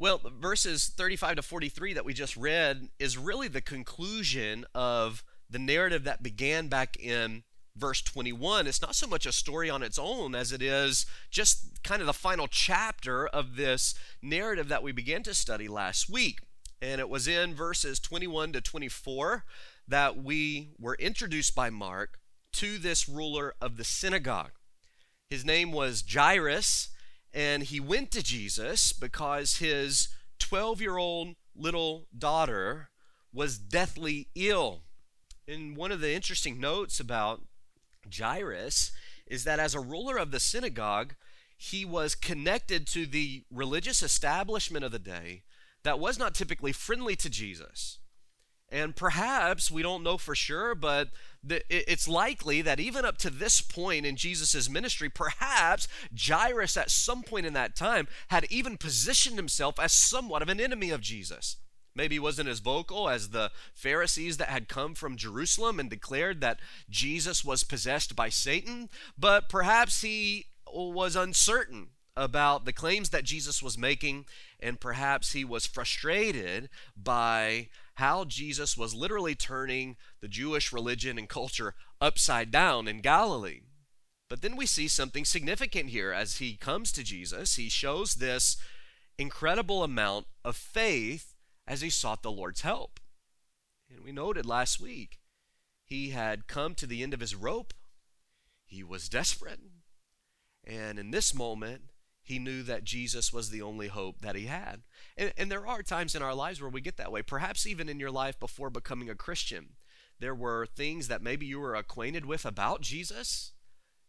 Well, verses 35 to 43 that we just read is really the conclusion of the narrative that began back in verse 21. It's not so much a story on its own as it is just kind of the final chapter of this narrative that we began to study last week. And it was in verses 21 to 24 that we were introduced by Mark to this ruler of the synagogue. His name was Jairus, and he went to Jesus because his 12 year old little daughter was deathly ill. And one of the interesting notes about Jairus is that as a ruler of the synagogue, he was connected to the religious establishment of the day that was not typically friendly to Jesus. And perhaps, we don't know for sure, but the, it's likely that even up to this point in Jesus' ministry, perhaps Jairus at some point in that time had even positioned himself as somewhat of an enemy of Jesus. Maybe he wasn't as vocal as the Pharisees that had come from Jerusalem and declared that Jesus was possessed by Satan, but perhaps he was uncertain about the claims that Jesus was making, and perhaps he was frustrated by how Jesus was literally turning the Jewish religion and culture upside down in Galilee. But then we see something significant here. As he comes to Jesus, he shows this incredible amount of faith as he sought the Lord's help. And we noted last week, he had come to the end of his rope, he was desperate. And in this moment, he knew that Jesus was the only hope that he had. And, and, there are times in our lives where we get that way. Perhaps even in your life before becoming a Christian, there were things that maybe you were acquainted with about Jesus.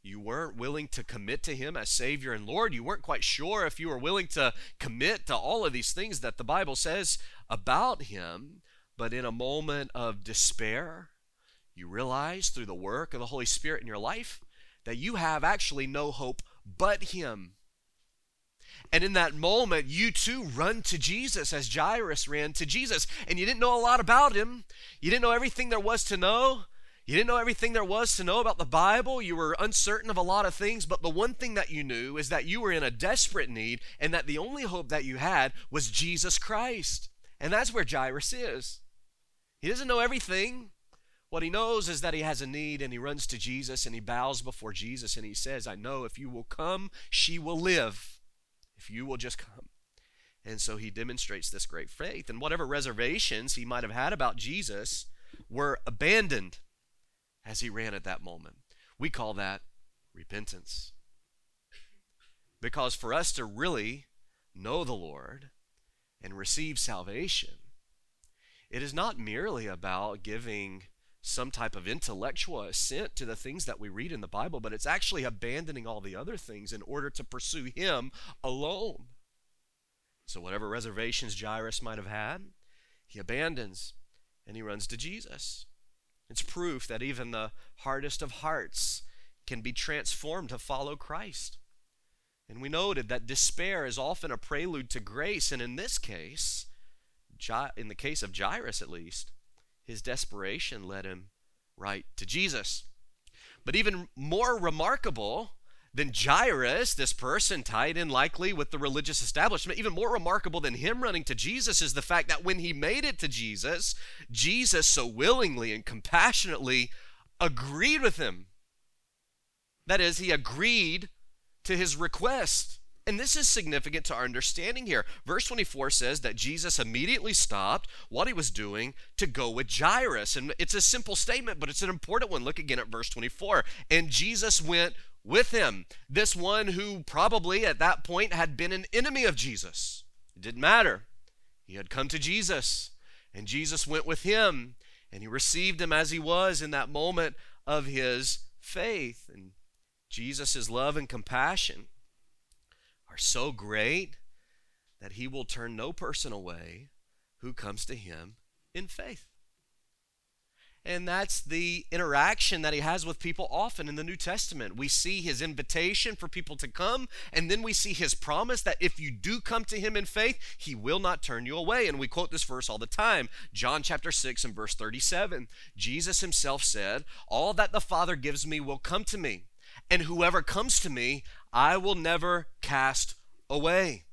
You weren't willing to commit to him as Savior and Lord. You weren't quite sure if you were willing to commit to all of these things that the Bible says about him. But in a moment of despair, you realize through the work of the Holy Spirit in your life that you have actually no hope but him. And in that moment, you too run to Jesus as Jairus ran to Jesus. And you didn't know a lot about him. You didn't know everything there was to know. You didn't know everything there was to know about the Bible. You were uncertain of a lot of things. But the one thing that you knew is that you were in a desperate need and that the only hope that you had was Jesus Christ. And that's where Jairus is. He doesn't know everything. What he knows is that he has a need and he runs to Jesus and he bows before Jesus and he says, I know if you will come, she will live if you will just come. And so he demonstrates this great faith. And whatever reservations he might have had about Jesus were abandoned as he ran at that moment. We call that repentance. Because for us to really know the Lord and receive salvation, it is not merely about giving some type of intellectual assent to the things that we read in the Bible, but it's actually abandoning all the other things in order to pursue Him alone. So, whatever reservations Jairus might have had, he abandons and he runs to Jesus. It's proof that even the hardest of hearts can be transformed to follow Christ. And we noted that despair is often a prelude to grace, and in this case, in the case of Jairus at least, his desperation led him right to Jesus. But even more remarkable than Jairus, this person tied in likely with the religious establishment, even more remarkable than him running to Jesus is the fact that when he made it to Jesus, Jesus so willingly and compassionately agreed with him. That is, he agreed to his request. And this is significant to our understanding here. Verse 24 says that Jesus immediately stopped what he was doing to go with Jairus. And it's a simple statement, but it's an important one. Look again at verse 24. And Jesus went with him. This one who probably at that point had been an enemy of Jesus. It didn't matter. He had come to Jesus, and Jesus went with him, and he received him as he was in that moment of his faith. And Jesus' love and compassion are so great that he will turn no person away who comes to him in faith. And that's the interaction that he has with people often in the New Testament. We see his invitation for people to come, and then we see his promise that if you do come to him in faith, he will not turn you away. And we quote this verse all the time John chapter 6 and verse 37. Jesus himself said, All that the Father gives me will come to me, and whoever comes to me, I will never cast away.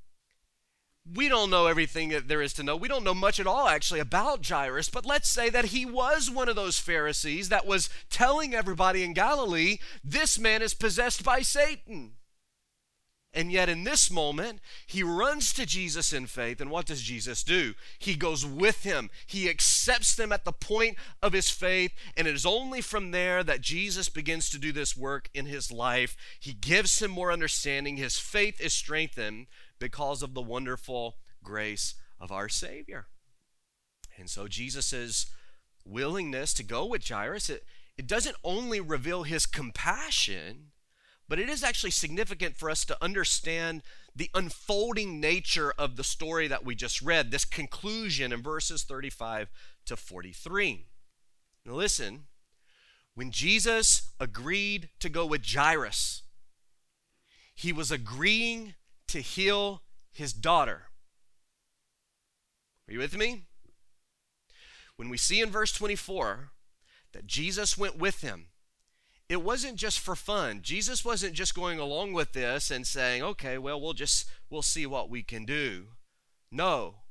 we don't know everything that there is to know. We don't know much at all, actually, about Jairus, but let's say that he was one of those Pharisees that was telling everybody in Galilee, this man is possessed by Satan. And yet, in this moment, he runs to Jesus in faith. And what does Jesus do? He goes with him. He accepts them at the point of his faith. And it is only from there that Jesus begins to do this work in his life. He gives him more understanding. His faith is strengthened because of the wonderful grace of our Savior. And so, Jesus' willingness to go with Jairus, it, it doesn't only reveal his compassion but it is actually significant for us to understand the unfolding nature of the story that we just read, this conclusion in verses 35 to 43. Now, listen, when Jesus agreed to go with Jairus, he was agreeing to heal his daughter. Are you with me? When we see in verse 24 that Jesus went with him, it wasn't just for fun. Jesus wasn't just going along with this and saying, "Okay, well, we'll just we'll see what we can do." No.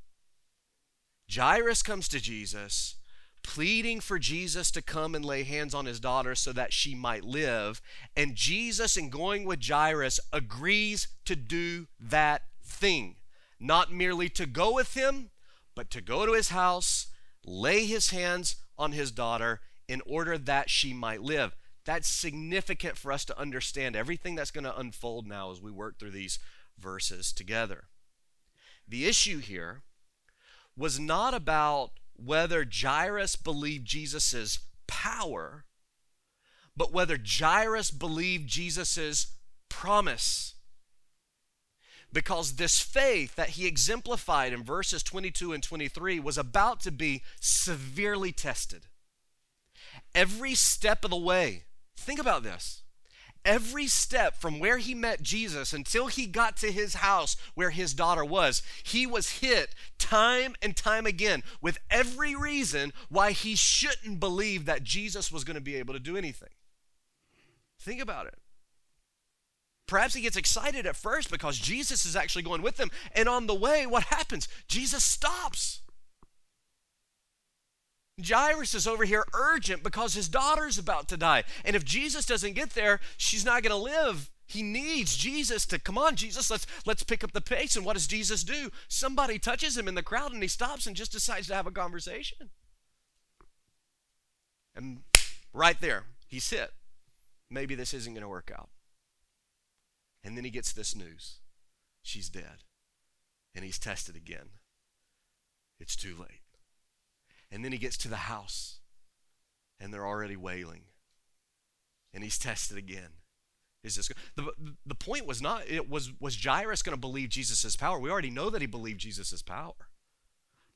Jairus comes to Jesus, pleading for Jesus to come and lay hands on his daughter so that she might live, and Jesus in going with Jairus agrees to do that thing. Not merely to go with him, but to go to his house, lay his hands on his daughter in order that she might live. That's significant for us to understand everything that's going to unfold now as we work through these verses together. The issue here was not about whether Jairus believed Jesus' power, but whether Jairus believed Jesus' promise. Because this faith that he exemplified in verses 22 and 23 was about to be severely tested. Every step of the way, Think about this. Every step from where he met Jesus until he got to his house where his daughter was, he was hit time and time again with every reason why he shouldn't believe that Jesus was going to be able to do anything. Think about it. Perhaps he gets excited at first because Jesus is actually going with them. And on the way, what happens? Jesus stops. Jairus is over here urgent because his daughter's about to die. And if Jesus doesn't get there, she's not going to live. He needs Jesus to come on, Jesus, let's let's pick up the pace. And what does Jesus do? Somebody touches him in the crowd and he stops and just decides to have a conversation. And right there, he's hit. Maybe this isn't going to work out. And then he gets this news. She's dead. And he's tested again. It's too late. And then he gets to the house and they're already wailing. And he's tested again. Is this the, the point was not it was was Jairus going to believe Jesus' power? We already know that he believed Jesus' power.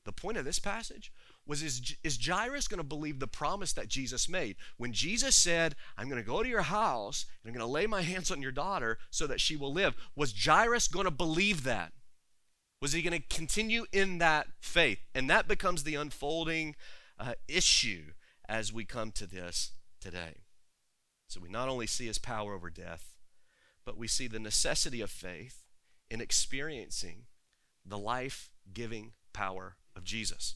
The point of this passage was is, is Jairus going to believe the promise that Jesus made? When Jesus said, I'm going to go to your house and I'm going to lay my hands on your daughter so that she will live, was Jairus going to believe that? Was he going to continue in that faith? And that becomes the unfolding uh, issue as we come to this today. So we not only see his power over death, but we see the necessity of faith in experiencing the life giving power of Jesus.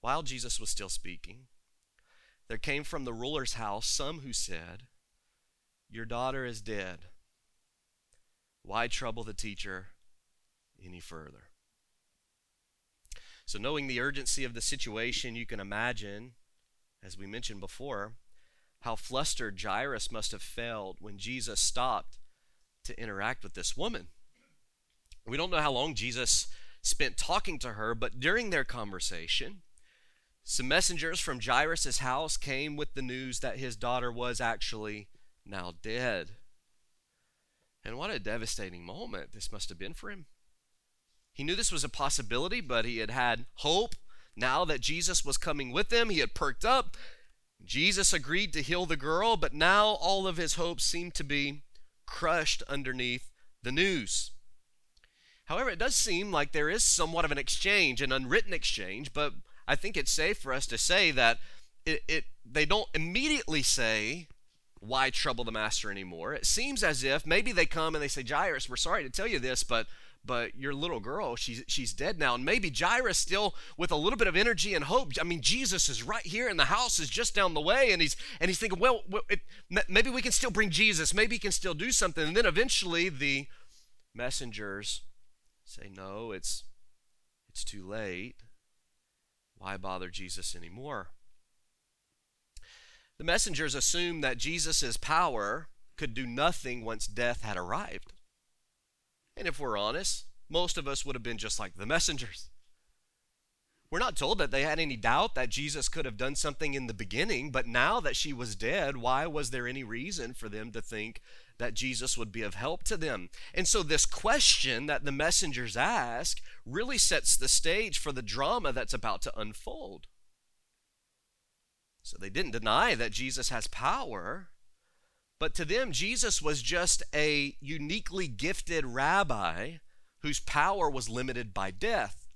While Jesus was still speaking, there came from the ruler's house some who said, Your daughter is dead. Why trouble the teacher any further. So, knowing the urgency of the situation, you can imagine, as we mentioned before, how flustered Jairus must have felt when Jesus stopped to interact with this woman. We don't know how long Jesus spent talking to her, but during their conversation, some messengers from Jairus' house came with the news that his daughter was actually now dead. And what a devastating moment this must have been for him. He knew this was a possibility, but he had had hope. Now that Jesus was coming with them, he had perked up. Jesus agreed to heal the girl, but now all of his hopes seemed to be crushed underneath the news. However, it does seem like there is somewhat of an exchange, an unwritten exchange, but I think it's safe for us to say that it, it they don't immediately say, Why trouble the master anymore? It seems as if maybe they come and they say, Jairus, we're sorry to tell you this, but but your little girl, she's she's dead now. And maybe Jairus still with a little bit of energy and hope. I mean, Jesus is right here, and the house is just down the way, and he's and he's thinking, well, it, maybe we can still bring Jesus. Maybe he can still do something. And then eventually, the messengers say, no, it's it's too late. Why bother Jesus anymore? The messengers assume that Jesus' power could do nothing once death had arrived. And if we're honest, most of us would have been just like the messengers. We're not told that they had any doubt that Jesus could have done something in the beginning, but now that she was dead, why was there any reason for them to think that Jesus would be of help to them? And so, this question that the messengers ask really sets the stage for the drama that's about to unfold. So, they didn't deny that Jesus has power, but to them, Jesus was just a uniquely gifted rabbi whose power was limited by death.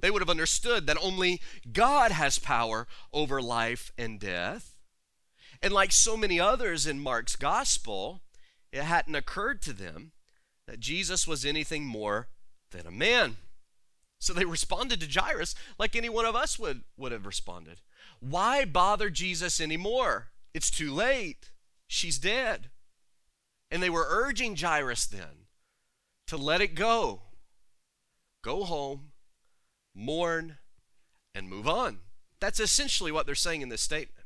They would have understood that only God has power over life and death. And like so many others in Mark's gospel, it hadn't occurred to them that Jesus was anything more than a man. So they responded to Jairus like any one of us would, would have responded. Why bother Jesus anymore? It's too late. She's dead. And they were urging Jairus then to let it go. Go home, mourn, and move on. That's essentially what they're saying in this statement.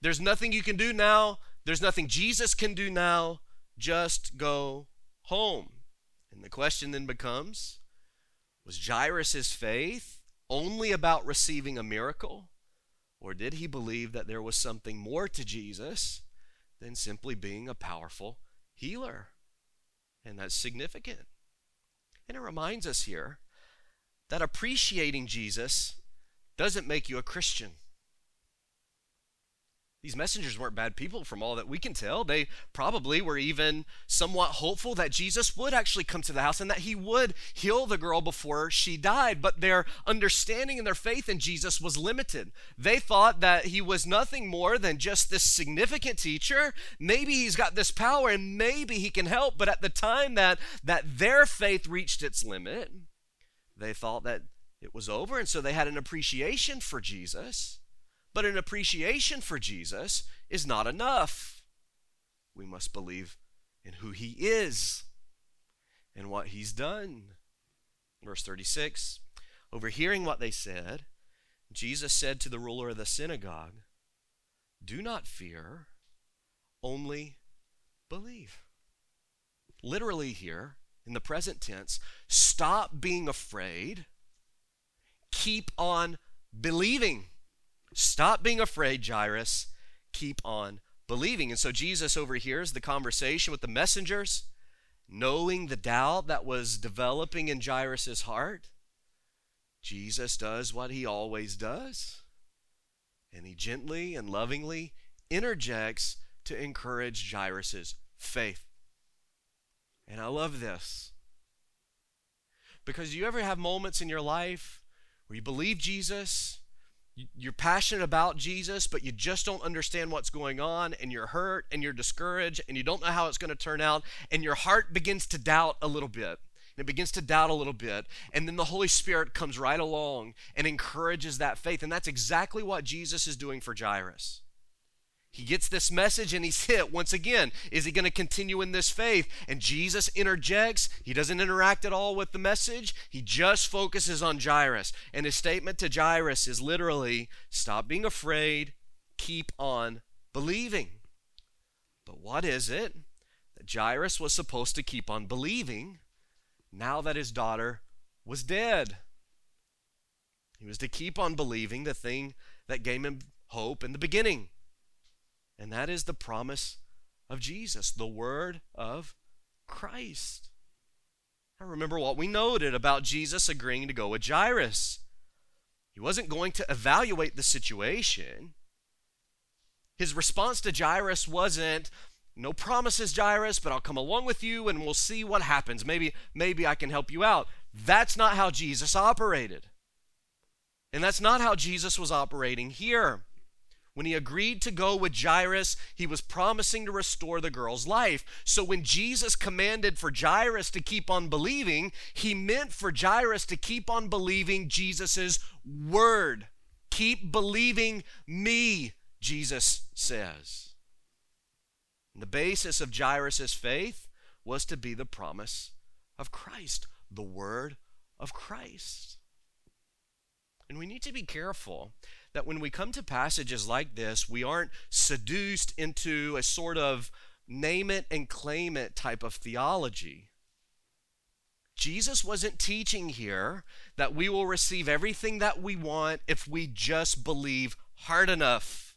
There's nothing you can do now. There's nothing Jesus can do now. Just go home. And the question then becomes was Jairus' faith only about receiving a miracle? Or did he believe that there was something more to Jesus than simply being a powerful healer. And that's significant. And it reminds us here that appreciating Jesus doesn't make you a Christian. These messengers weren't bad people from all that we can tell. They probably were even somewhat hopeful that Jesus would actually come to the house and that he would heal the girl before she died. But their understanding and their faith in Jesus was limited. They thought that he was nothing more than just this significant teacher. Maybe he's got this power and maybe he can help. But at the time that, that their faith reached its limit, they thought that it was over. And so they had an appreciation for Jesus but an appreciation for Jesus is not enough. We must believe in who he is and what he's done. Verse 36 Overhearing what they said, Jesus said to the ruler of the synagogue, Do not fear, only believe. Literally, here in the present tense, stop being afraid, keep on believing. Stop being afraid, Jairus. Keep on believing. And so Jesus overhears the conversation with the messengers, knowing the doubt that was developing in Jairus' heart. Jesus does what he always does, and he gently and lovingly interjects to encourage Jairus' faith. And I love this. Because you ever have moments in your life where you believe Jesus, you're passionate about Jesus, but you just don't understand what's going on, and you're hurt and you're discouraged, and you don't know how it's going to turn out, and your heart begins to doubt a little bit. And it begins to doubt a little bit. And then the Holy Spirit comes right along and encourages that faith. And that's exactly what Jesus is doing for Jairus. He gets this message and he's hit once again. Is he going to continue in this faith? And Jesus interjects. He doesn't interact at all with the message. He just focuses on Jairus. And his statement to Jairus is literally stop being afraid, keep on believing. But what is it that Jairus was supposed to keep on believing now that his daughter was dead? He was to keep on believing the thing that gave him hope in the beginning and that is the promise of Jesus, the word of Christ. Now remember what we noted about Jesus agreeing to go with Jairus. He wasn't going to evaluate the situation. His response to Jairus wasn't, no promises, Jairus, but I'll come along with you and we'll see what happens. Maybe, maybe I can help you out. That's not how Jesus operated. And that's not how Jesus was operating here. When he agreed to go with Jairus, he was promising to restore the girl's life. So when Jesus commanded for Jairus to keep on believing, he meant for Jairus to keep on believing Jesus' word. Keep believing me, Jesus says. And the basis of Jairus' faith was to be the promise of Christ, the word of Christ. And we need to be careful that when we come to passages like this, we aren't seduced into a sort of name it and claim it type of theology. Jesus wasn't teaching here that we will receive everything that we want if we just believe hard enough.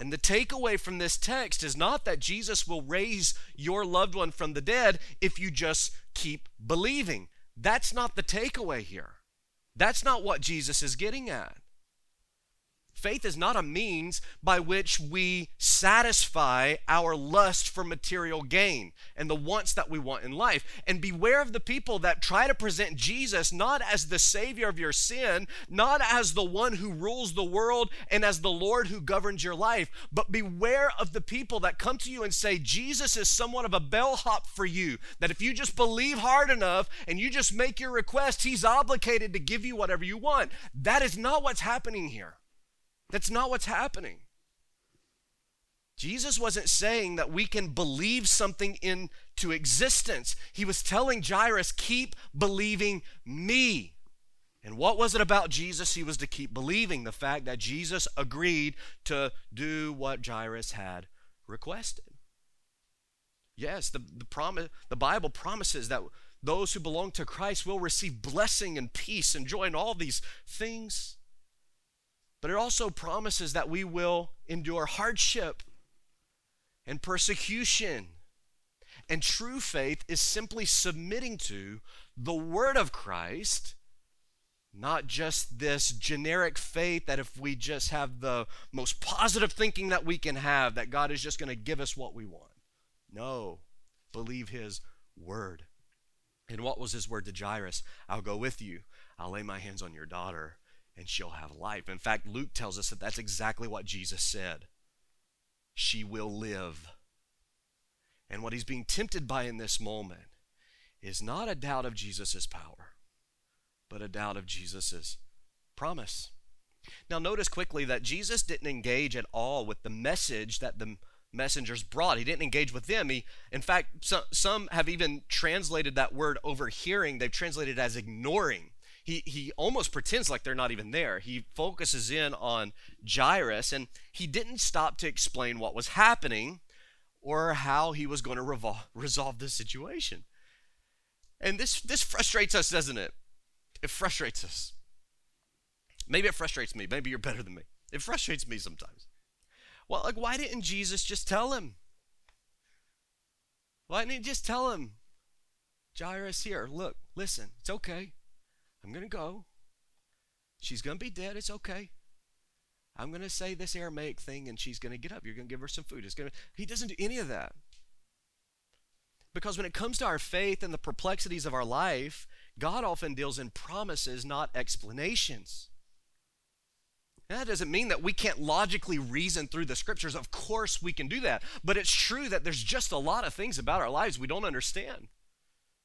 And the takeaway from this text is not that Jesus will raise your loved one from the dead if you just keep believing. That's not the takeaway here. That's not what Jesus is getting at. Faith is not a means by which we satisfy our lust for material gain and the wants that we want in life. And beware of the people that try to present Jesus not as the Savior of your sin, not as the one who rules the world and as the Lord who governs your life, but beware of the people that come to you and say, Jesus is somewhat of a bellhop for you, that if you just believe hard enough and you just make your request, He's obligated to give you whatever you want. That is not what's happening here. That's not what's happening. Jesus wasn't saying that we can believe something into existence. He was telling Jairus, keep believing me. And what was it about Jesus he was to keep believing? The fact that Jesus agreed to do what Jairus had requested. Yes, the, the, promise, the Bible promises that those who belong to Christ will receive blessing and peace and joy and all these things. But it also promises that we will endure hardship and persecution. And true faith is simply submitting to the Word of Christ, not just this generic faith that if we just have the most positive thinking that we can have, that God is just going to give us what we want. No, believe His Word. And what was His word to Jairus? I'll go with you. I'll lay my hands on your daughter and she'll have life. In fact, Luke tells us that that's exactly what Jesus said. She will live. And what he's being tempted by in this moment is not a doubt of Jesus' power, but a doubt of Jesus' promise. Now, notice quickly that Jesus didn't engage at all with the message that the messengers brought. He didn't engage with them. He, in fact, some, some have even translated that word overhearing, they've translated it as ignoring he, he almost pretends like they're not even there. He focuses in on Jairus, and he didn't stop to explain what was happening or how he was going to revol- resolve this situation. And this, this frustrates us, doesn't it? It frustrates us. Maybe it frustrates me. Maybe you're better than me. It frustrates me sometimes. Well, like, why didn't Jesus just tell him? Why didn't he just tell him? Jairus, here, look, listen, it's okay. I'm going to go. She's going to be dead. It's okay. I'm going to say this Aramaic thing and she's going to get up. You're going to give her some food. It's going to He doesn't do any of that. Because when it comes to our faith and the perplexities of our life, God often deals in promises, not explanations. And that doesn't mean that we can't logically reason through the scriptures. Of course, we can do that. But it's true that there's just a lot of things about our lives we don't understand.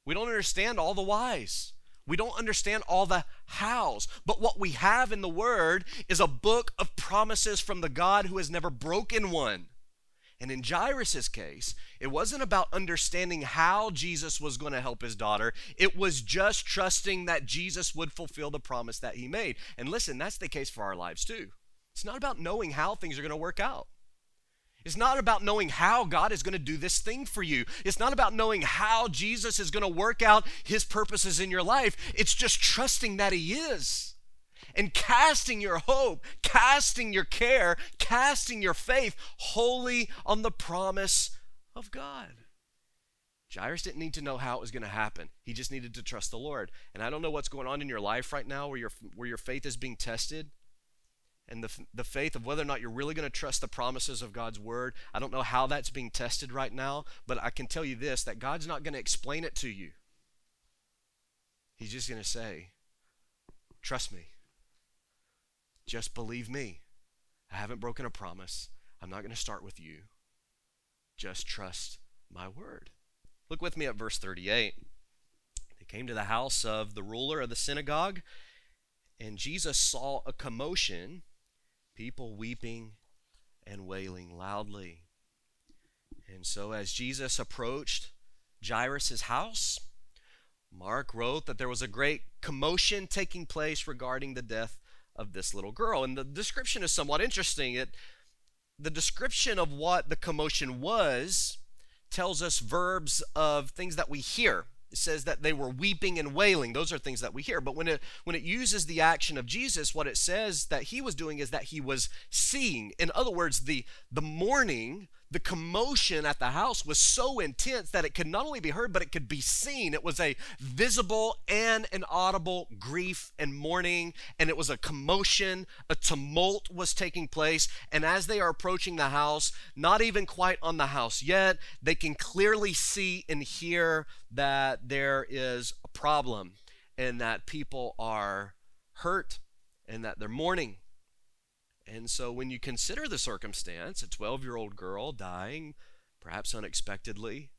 We don't understand all the whys. We don't understand all the hows, but what we have in the Word is a book of promises from the God who has never broken one. And in Jairus' case, it wasn't about understanding how Jesus was going to help his daughter. It was just trusting that Jesus would fulfill the promise that he made. And listen, that's the case for our lives too. It's not about knowing how things are going to work out. It's not about knowing how God is going to do this thing for you. It's not about knowing how Jesus is going to work out his purposes in your life. It's just trusting that he is and casting your hope, casting your care, casting your faith wholly on the promise of God. Jairus didn't need to know how it was going to happen. He just needed to trust the Lord. And I don't know what's going on in your life right now where your where your faith is being tested and the, the faith of whether or not you're really going to trust the promises of God's word. I don't know how that's being tested right now, but I can tell you this that God's not going to explain it to you. He's just going to say, Trust me. Just believe me. I haven't broken a promise. I'm not going to start with you. Just trust my word. Look with me at verse 38. They came to the house of the ruler of the synagogue, and Jesus saw a commotion, people weeping and wailing loudly. And so, as Jesus approached Jairus' house, Mark wrote that there was a great commotion taking place regarding the death of this little girl. And the description is somewhat interesting. It, the description of what the commotion was tells us verbs of things that we hear. It says that they were weeping and wailing. Those are things that we hear. But when it when it uses the action of Jesus, what it says that he was doing is that he was seeing. In other words, the the mourning the commotion at the house was so intense that it could not only be heard, but it could be seen. It was a visible and an audible grief and mourning, and it was a commotion. A tumult was taking place. And as they are approaching the house, not even quite on the house yet, they can clearly see and hear that there is a problem and that people are hurt and that they're mourning. And so when you consider the circumstance, a 12 year old girl dying, perhaps unexpectedly,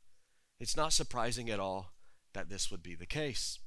it's not surprising at all that this would be the case.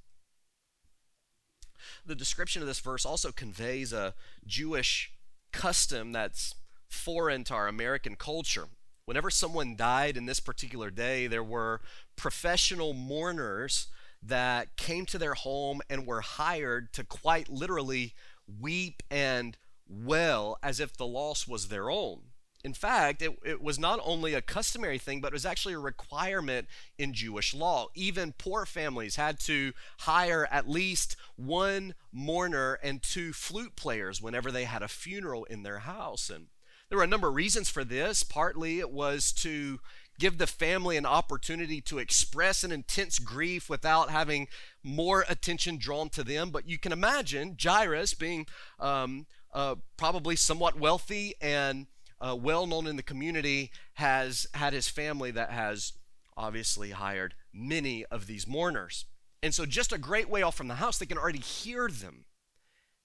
The description of this verse also conveys a Jewish custom that's foreign to our American culture. Whenever someone died in this particular day, there were professional mourners that came to their home and were hired to quite literally weep and well as if the loss was their own. In fact, it, it was not only a customary thing, but it was actually a requirement in Jewish law. Even poor families had to hire at least one mourner and two flute players whenever they had a funeral in their house. And there were a number of reasons for this. Partly it was to give the family an opportunity to express an intense grief without having more attention drawn to them. But you can imagine Jairus being um, uh, probably somewhat wealthy and uh, well known in the community, has had his family that has obviously hired many of these mourners. And so, just a great way off from the house, they can already hear them.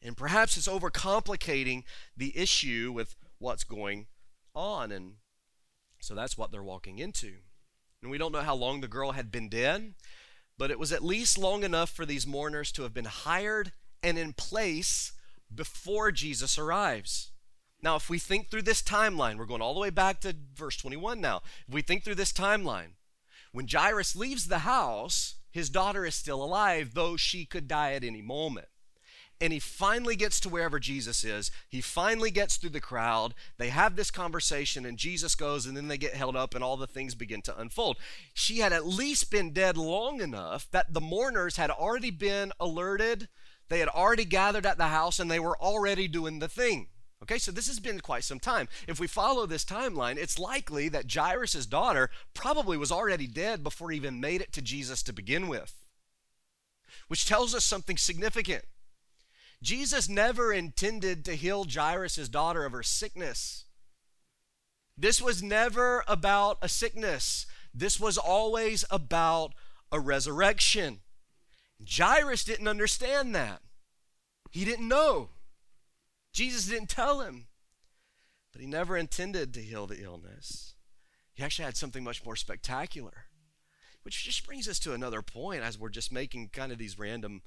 And perhaps it's overcomplicating the issue with what's going on. And so that's what they're walking into. And we don't know how long the girl had been dead, but it was at least long enough for these mourners to have been hired and in place before Jesus arrives. Now, if we think through this timeline, we're going all the way back to verse 21 now. If we think through this timeline, when Jairus leaves the house, his daughter is still alive, though she could die at any moment. And he finally gets to wherever Jesus is. He finally gets through the crowd. They have this conversation, and Jesus goes, and then they get held up, and all the things begin to unfold. She had at least been dead long enough that the mourners had already been alerted they had already gathered at the house and they were already doing the thing. Okay, so this has been quite some time. If we follow this timeline, it's likely that Jairus' daughter probably was already dead before he even made it to Jesus to begin with, which tells us something significant. Jesus never intended to heal Jairus' daughter of her sickness. This was never about a sickness, this was always about a resurrection. Jairus didn't understand that. He didn't know. Jesus didn't tell him. But he never intended to heal the illness. He actually had something much more spectacular. Which just brings us to another point as we're just making kind of these random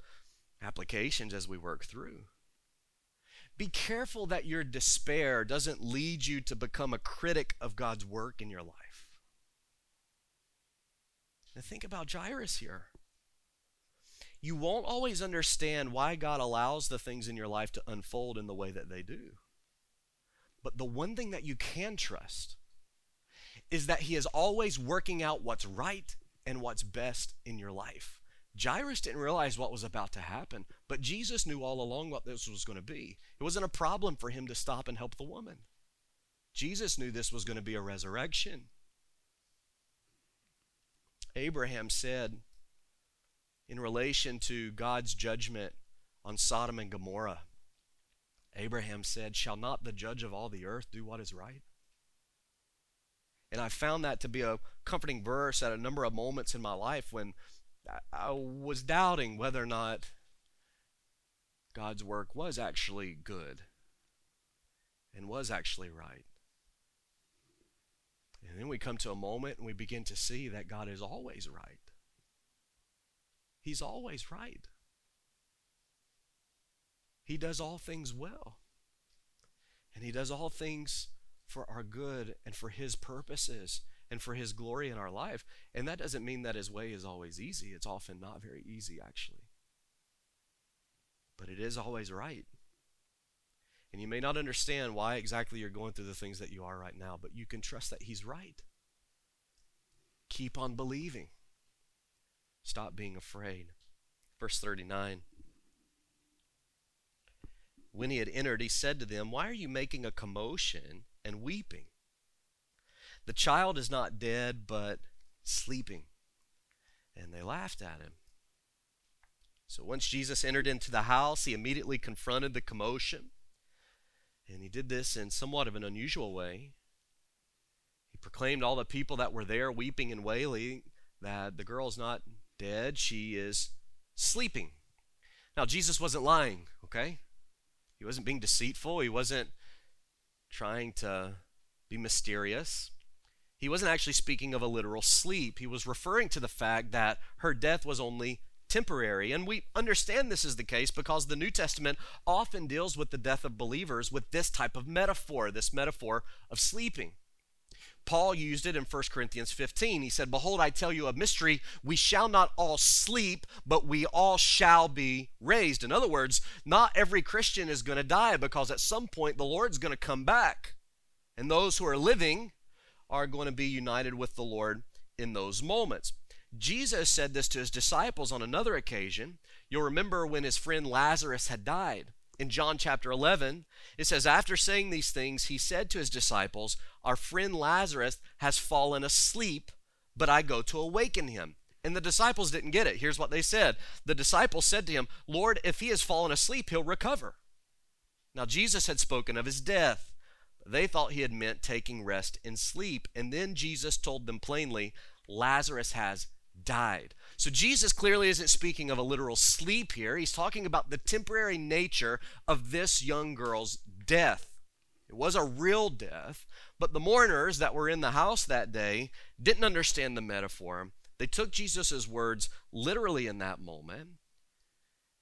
applications as we work through. Be careful that your despair doesn't lead you to become a critic of God's work in your life. Now think about Jairus here you won't always understand why God allows the things in your life to unfold in the way that they do. But the one thing that you can trust is that He is always working out what's right and what's best in your life. Jairus didn't realize what was about to happen, but Jesus knew all along what this was going to be. It wasn't a problem for him to stop and help the woman. Jesus knew this was going to be a resurrection. Abraham said, in relation to God's judgment on Sodom and Gomorrah. Abraham said, Shall not the judge of all the earth do what is right? And I found that to be a comforting verse at a number of moments in my life when I was doubting whether or not God's work was actually good. and was actually right. And then we come to a moment and we begin to see that God is always right. He's always right. He does all things well. And He does all things for our good and for His purposes and for His glory in our life. And that doesn't mean that His way is always easy. It's often not very easy, actually. But it is always right. And you may not understand why exactly you're going through the things that you are right now, but you can trust that He's right. Keep on believing. Stop being afraid. Verse 39. When he had entered, he said to them, Why are you making a commotion and weeping? The child is not dead, but sleeping. And they laughed at him. So once Jesus entered into the house, he immediately confronted the commotion. And he did this in somewhat of an unusual way. He proclaimed all the people that were there weeping and wailing that the girl is not dead, she is sleeping. Now, Jesus wasn't lying, okay? He wasn't being deceitful. He wasn't trying to be mysterious. He wasn't actually speaking of a literal sleep. He was referring to the fact that her death was only temporary. And we understand this is the case because the New Testament often deals with the death of believers with this type of metaphor, this metaphor of sleeping. Paul used it in 1 Corinthians 15. He said, Behold, I tell you a mystery. We shall not all sleep, but we all shall be raised. In other words, not every Christian is going to die because at some point the Lord's going to come back. And those who are living are going to be united with the Lord in those moments. Jesus said this to his disciples on another occasion. You'll remember when his friend Lazarus had died in John chapter 11, it says, After saying these things, he said to his disciples, Our friend Lazarus has fallen asleep, but I go to awaken him. And the disciples didn't get it. Here's what they said The disciples said to him, Lord, if he has fallen asleep, he'll recover. Now, Jesus had spoken of his death. They thought he had meant taking rest in sleep. And then Jesus told them plainly, Lazarus has died. So Jesus clearly isn't speaking of a literal sleep here. He's talking about the temporary nature of this young girl's death. It was a real death, but the mourners that were in the house that day didn't understand the metaphor. They took Jesus' words literally in that moment.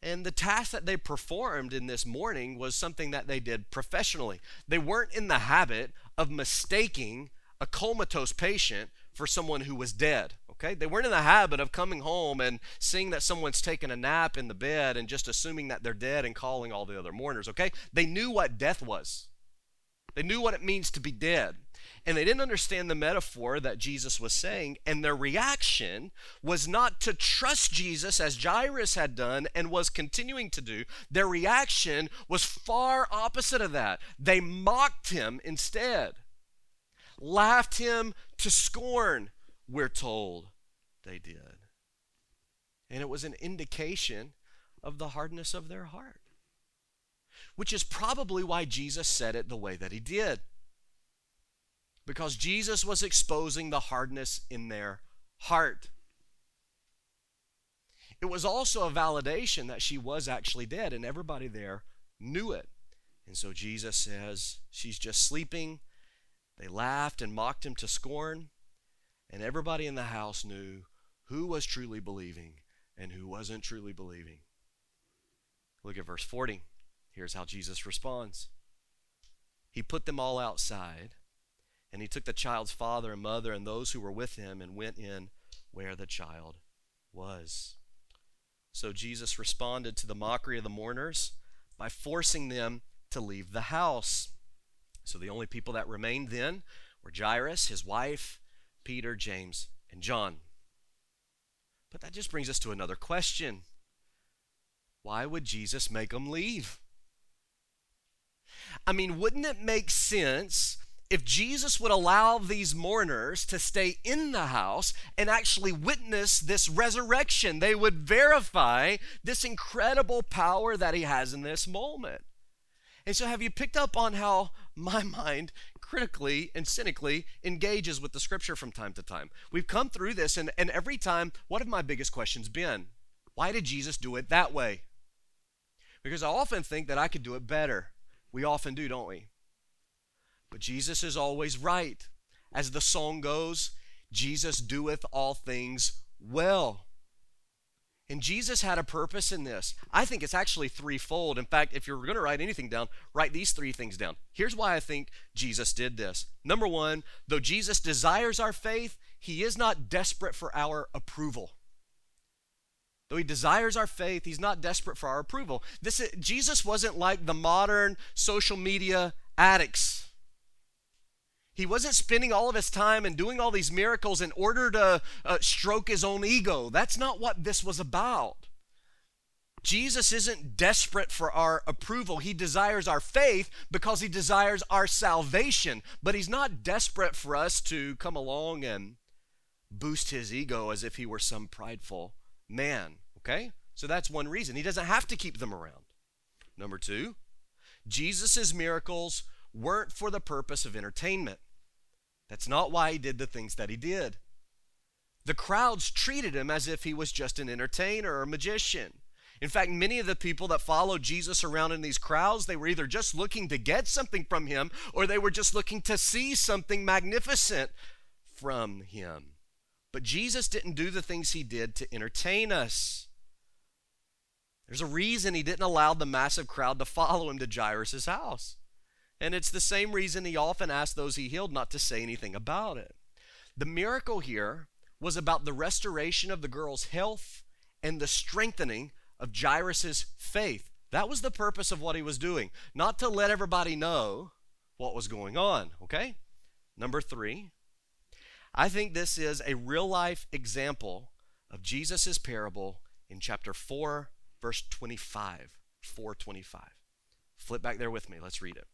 And the task that they performed in this mourning was something that they did professionally. They weren't in the habit of mistaking a comatose patient for someone who was dead. Okay? They weren't in the habit of coming home and seeing that someone's taken a nap in the bed and just assuming that they're dead and calling all the other mourners. Okay? They knew what death was, they knew what it means to be dead. And they didn't understand the metaphor that Jesus was saying. And their reaction was not to trust Jesus as Jairus had done and was continuing to do. Their reaction was far opposite of that. They mocked him instead, laughed him to scorn, we're told they did. And it was an indication of the hardness of their heart, which is probably why Jesus said it the way that he did. Because Jesus was exposing the hardness in their heart. It was also a validation that she was actually dead, and everybody there knew it. And so Jesus says, She's just sleeping. They laughed and mocked him to scorn, and everybody in the house knew who was truly believing and who wasn't truly believing. Look at verse 40. Here's how Jesus responds He put them all outside, and he took the child's father and mother and those who were with him and went in where the child was. So Jesus responded to the mockery of the mourners by forcing them to leave the house. So the only people that remained then were Jairus, his wife, Peter, James, and John. But that just brings us to another question. Why would Jesus make them leave? I mean, wouldn't it make sense if Jesus would allow these mourners to stay in the house and actually witness this resurrection? They would verify this incredible power that he has in this moment. And so, have you picked up on how my mind critically and cynically engages with the scripture from time to time? We've come through this, and, and every time, what have my biggest questions been? Why did Jesus do it that way? Because I often think that I could do it better. We often do, don't we? But Jesus is always right. As the song goes, Jesus doeth all things well. And Jesus had a purpose in this. I think it's actually threefold. In fact, if you're going to write anything down, write these three things down. Here's why I think Jesus did this. Number one, though Jesus desires our faith, he is not desperate for our approval. Though he desires our faith, he's not desperate for our approval. This is, Jesus wasn't like the modern social media addicts he wasn't spending all of his time and doing all these miracles in order to uh, stroke his own ego. That's not what this was about. Jesus isn't desperate for our approval. He desires our faith because he desires our salvation. But he's not desperate for us to come along and boost his ego as if he were some prideful man. Okay? So that's one reason. He doesn't have to keep them around. Number two, Jesus' miracles weren't for the purpose of entertainment. That's not why he did the things that he did. The crowds treated him as if he was just an entertainer or a magician. In fact, many of the people that followed Jesus around in these crowds, they were either just looking to get something from him or they were just looking to see something magnificent from him. But Jesus didn't do the things he did to entertain us. There's a reason he didn't allow the massive crowd to follow him to Jairus' house. And it's the same reason he often asked those he healed not to say anything about it. The miracle here was about the restoration of the girl's health and the strengthening of Jairus' faith. That was the purpose of what he was doing, not to let everybody know what was going on, okay? Number three, I think this is a real life example of Jesus' parable in chapter 4, verse 25. 425. Flip back there with me. Let's read it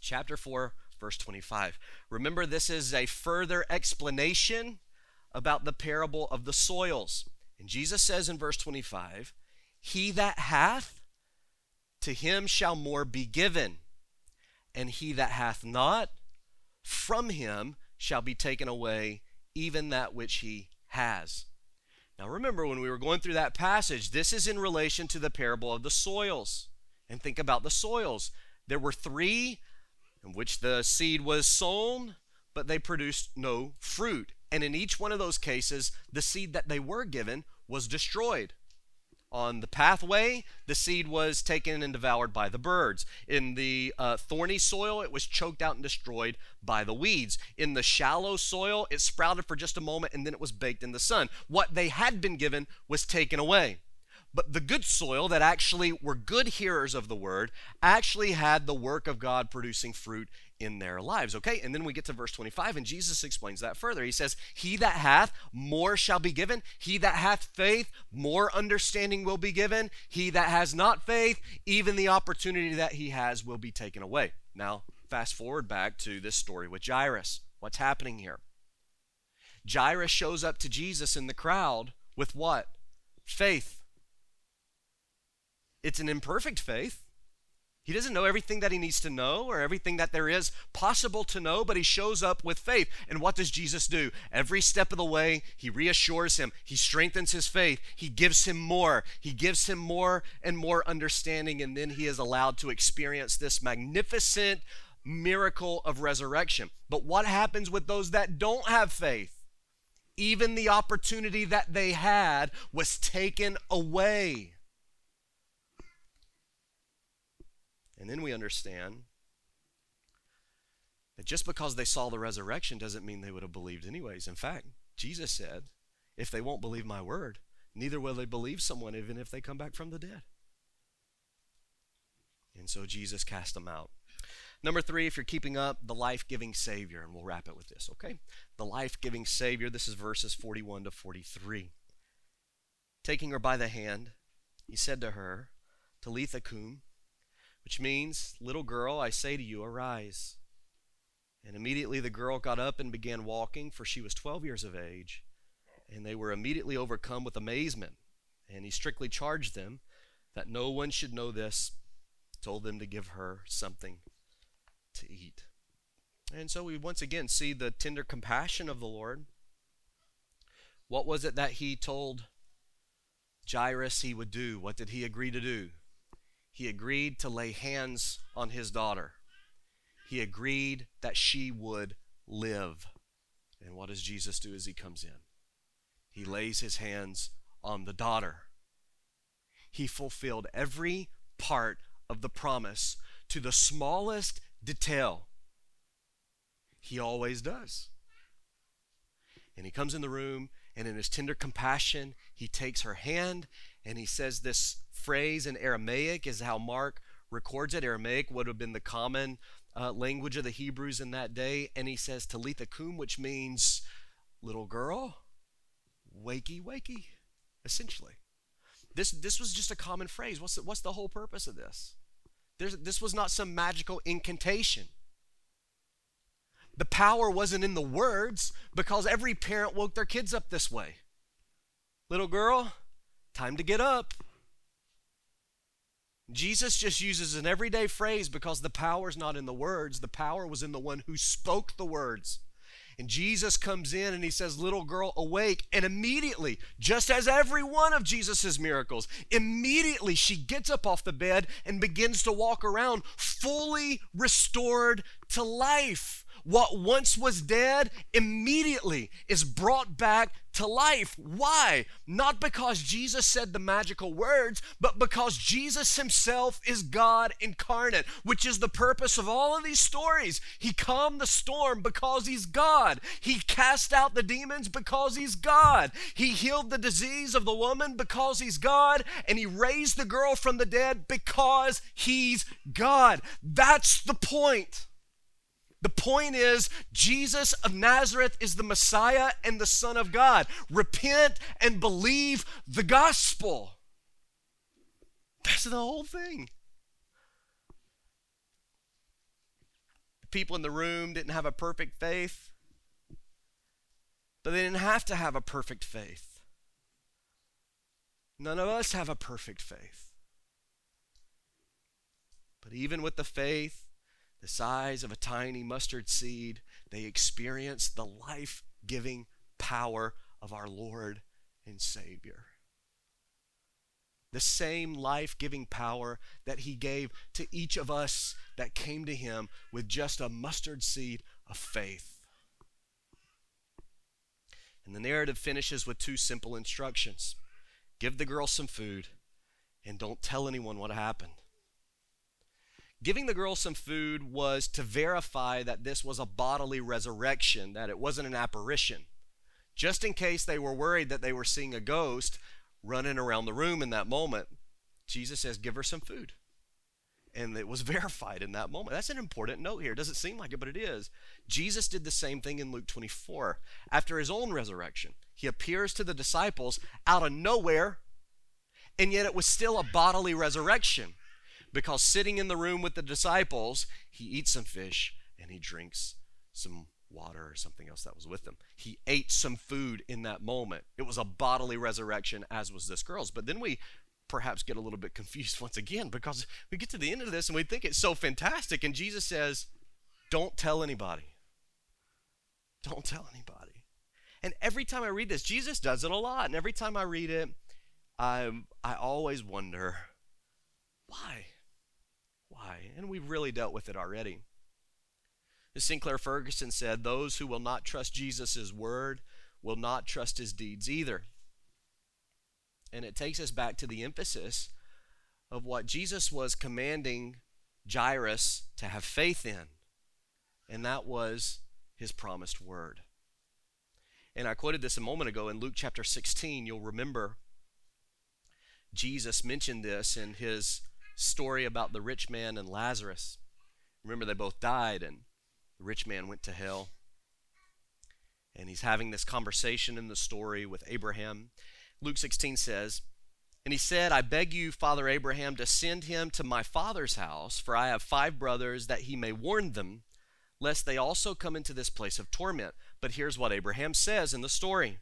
chapter 4, verse 25. Remember, this is a further explanation about the parable of the soils. And Jesus says in verse 25, He that hath, to him shall more be given, and he that hath not, from him shall be taken away even that which he has. Now remember, when we were going through that passage, this is in relation to the parable of the soils. And think about the soils. There were three in which the seed was sown, but they produced no fruit. And in each one of those cases, the seed that they were given was destroyed. On the pathway, the seed was taken and devoured by the birds. In the uh, thorny soil, it was choked out and destroyed by the weeds. In the shallow soil, it sprouted for just a moment and then it was baked in the sun. What they had been given was taken away. But the good soil that actually were good hearers of the word actually had the work of God producing fruit in their lives. Okay, and then we get to verse 25, and Jesus explains that further. He says, He that hath, more shall be given. He that hath faith, more understanding will be given. He that has not faith, even the opportunity that he has will be taken away. Now, fast forward back to this story with Jairus. What's happening here? Jairus shows up to Jesus in the crowd with what? Faith. It's an imperfect faith. He doesn't know everything that he needs to know or everything that there is possible to know, but he shows up with faith. And what does Jesus do? Every step of the way, he reassures him, he strengthens his faith, he gives him more, he gives him more and more understanding, and then he is allowed to experience this magnificent miracle of resurrection. But what happens with those that don't have faith? Even the opportunity that they had was taken away. And then we understand that just because they saw the resurrection doesn't mean they would have believed anyways. In fact, Jesus said, if they won't believe my word, neither will they believe someone even if they come back from the dead. And so Jesus cast them out. Number three, if you're keeping up, the life giving Savior. And we'll wrap it with this, okay? The life giving Savior. This is verses 41 to 43. Taking her by the hand, he said to her, Talitha cum, which means, Little girl, I say to you, arise. And immediately the girl got up and began walking, for she was twelve years of age. And they were immediately overcome with amazement. And he strictly charged them that no one should know this, told them to give her something to eat. And so we once again see the tender compassion of the Lord. What was it that he told Jairus he would do? What did he agree to do? He agreed to lay hands on his daughter. he agreed that she would live. And what does Jesus do as he comes in? He lays his hands on the daughter. He fulfilled every part of the promise to the smallest detail. He always does. And he comes in the room, and in his tender compassion, he takes her hand and he says this phrase in Aramaic, is how Mark records it. Aramaic would have been the common uh, language of the Hebrews in that day. And he says, Talitha kum, which means little girl, wakey, wakey, essentially. This, this was just a common phrase. What's the, what's the whole purpose of this? There's, this was not some magical incantation. The power wasn't in the words because every parent woke their kids up this way. Little girl, time to get up. Jesus just uses an everyday phrase because the power is not in the words. The power was in the one who spoke the words. And Jesus comes in and he says, Little girl, awake. And immediately, just as every one of Jesus' miracles, immediately she gets up off the bed and begins to walk around, fully restored to life. What once was dead immediately is brought back to life. Why? Not because Jesus said the magical words, but because Jesus himself is God incarnate, which is the purpose of all of these stories. He calmed the storm because he's God. He cast out the demons because he's God. He healed the disease of the woman because he's God. And he raised the girl from the dead because he's God. That's the point. The point is, Jesus of Nazareth is the Messiah and the Son of God. Repent and believe the gospel. That's the whole thing. The people in the room didn't have a perfect faith, but they didn't have to have a perfect faith. None of us have a perfect faith. But even with the faith the size of a tiny mustard seed, they experience the life giving power of our Lord and Savior. The same life giving power that He gave to each of us that came to Him with just a mustard seed of faith. And the narrative finishes with two simple instructions give the girl some food and don't tell anyone what happened. Giving the girl some food was to verify that this was a bodily resurrection, that it wasn't an apparition. Just in case they were worried that they were seeing a ghost running around the room in that moment, Jesus says, Give her some food. And it was verified in that moment. That's an important note here. It doesn't seem like it, but it is. Jesus did the same thing in Luke 24. After his own resurrection, he appears to the disciples out of nowhere, and yet it was still a bodily resurrection because sitting in the room with the disciples, he eats some fish and he drinks some water or something else that was with them. He ate some food in that moment. It was a bodily resurrection, as was this girl's. But then we perhaps get a little bit confused once again because we get to the end of this and we think it's so fantastic. And Jesus says, Don't tell anybody. Don't tell anybody. And every time I read this, Jesus does it a lot. And every time I read it, I, I always wonder why? Why? And we've really dealt with it already. As Sinclair Ferguson said, those who will not trust Jesus' word will not trust his deeds either. And it takes us back to the emphasis of what Jesus was commanding Jairus to have faith in, and that was his promised word. And I quoted this a moment ago in Luke chapter 16. You'll remember Jesus mentioned this in his story about the rich man and Lazarus. Remember, they both died, and the rich man went to hell. And he's having this conversation in the story with Abraham. Luke 16 says, And he said, I beg you, Father Abraham, to send him to my father's house, for I have five brothers, that he may warn them, lest they also come into this place of torment. But here's what Abraham says in the story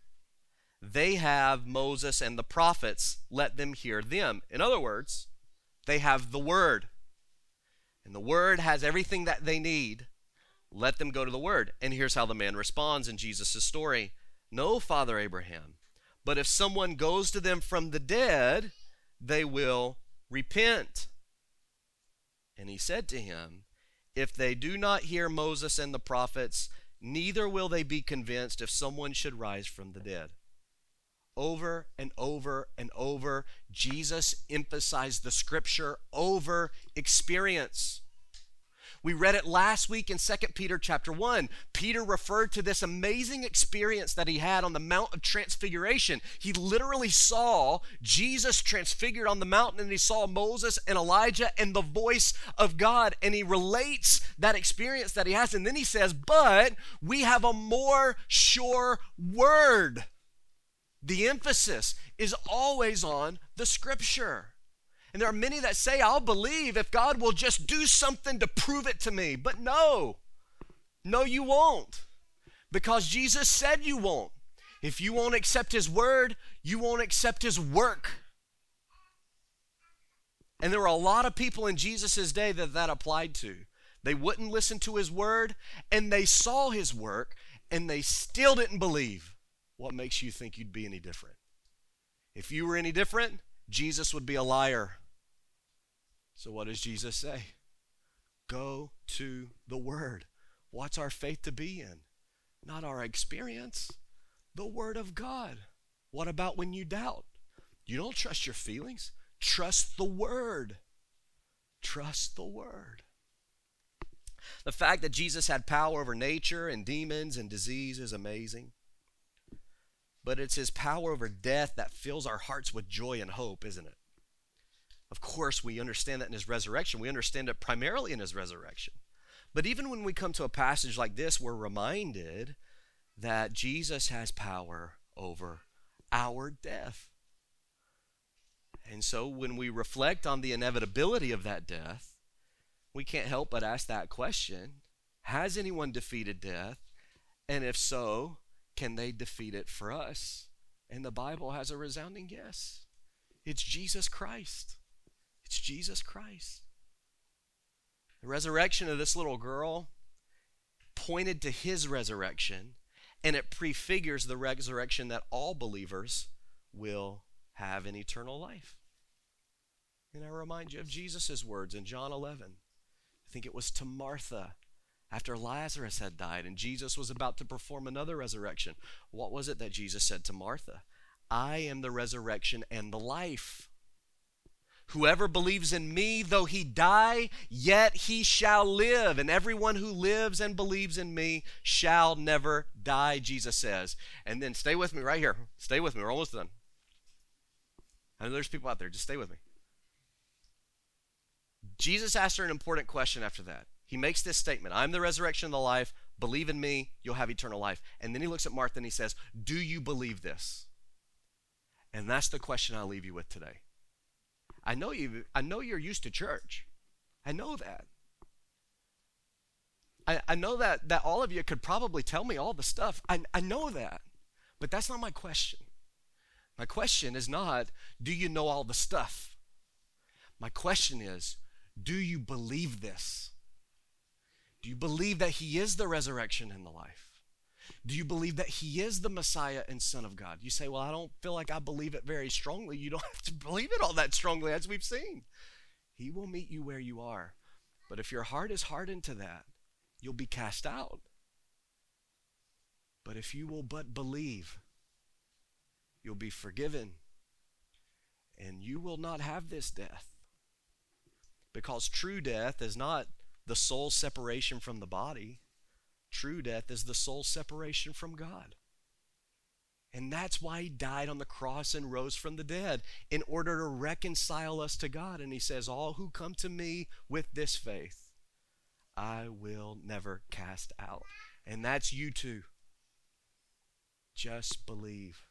They have Moses and the prophets, let them hear them. In other words, they have the Word. And the Word has everything that they need. Let them go to the Word. And here's how the man responds in Jesus' story No, Father Abraham, but if someone goes to them from the dead, they will repent. And he said to him, If they do not hear Moses and the prophets, neither will they be convinced if someone should rise from the dead. Over and over and over, Jesus emphasized the scripture over experience. We read it last week in 2 Peter chapter 1. Peter referred to this amazing experience that he had on the Mount of Transfiguration. He literally saw Jesus transfigured on the mountain and he saw Moses and Elijah and the voice of God. And he relates that experience that he has. And then he says, But we have a more sure word. The emphasis is always on the scripture. And there are many that say, I'll believe if God will just do something to prove it to me. But no, no, you won't. Because Jesus said you won't. If you won't accept His word, you won't accept His work. And there were a lot of people in Jesus' day that that applied to. They wouldn't listen to His word, and they saw His work, and they still didn't believe. What makes you think you'd be any different? If you were any different, Jesus would be a liar. So, what does Jesus say? Go to the Word. What's our faith to be in? Not our experience, the Word of God. What about when you doubt? You don't trust your feelings, trust the Word. Trust the Word. The fact that Jesus had power over nature and demons and disease is amazing. But it's his power over death that fills our hearts with joy and hope, isn't it? Of course, we understand that in his resurrection. We understand it primarily in his resurrection. But even when we come to a passage like this, we're reminded that Jesus has power over our death. And so when we reflect on the inevitability of that death, we can't help but ask that question Has anyone defeated death? And if so, can they defeat it for us? And the Bible has a resounding yes it's Jesus Christ. It's Jesus Christ. The resurrection of this little girl pointed to his resurrection, and it prefigures the resurrection that all believers will have in eternal life. And I remind you of Jesus' words in John 11. I think it was to Martha after Lazarus had died and Jesus was about to perform another resurrection. What was it that Jesus said to Martha? I am the resurrection and the life. Whoever believes in me, though he die, yet he shall live. And everyone who lives and believes in me shall never die, Jesus says. And then stay with me right here. Stay with me. We're almost done. I know there's people out there. Just stay with me. Jesus asked her an important question after that. He makes this statement I'm the resurrection and the life. Believe in me, you'll have eternal life. And then he looks at Martha and he says, Do you believe this? And that's the question I'll leave you with today. I know you I know you're used to church. I know that. I, I know that that all of you could probably tell me all the stuff. I, I know that. But that's not my question. My question is not, do you know all the stuff? My question is, do you believe this? Do you believe that He is the resurrection and the life? Do you believe that he is the Messiah and Son of God? You say, Well, I don't feel like I believe it very strongly. You don't have to believe it all that strongly, as we've seen. He will meet you where you are. But if your heart is hardened to that, you'll be cast out. But if you will but believe, you'll be forgiven. And you will not have this death. Because true death is not the soul separation from the body. True death is the soul separation from God. And that's why he died on the cross and rose from the dead, in order to reconcile us to God. And he says, All who come to me with this faith, I will never cast out. And that's you too. Just believe.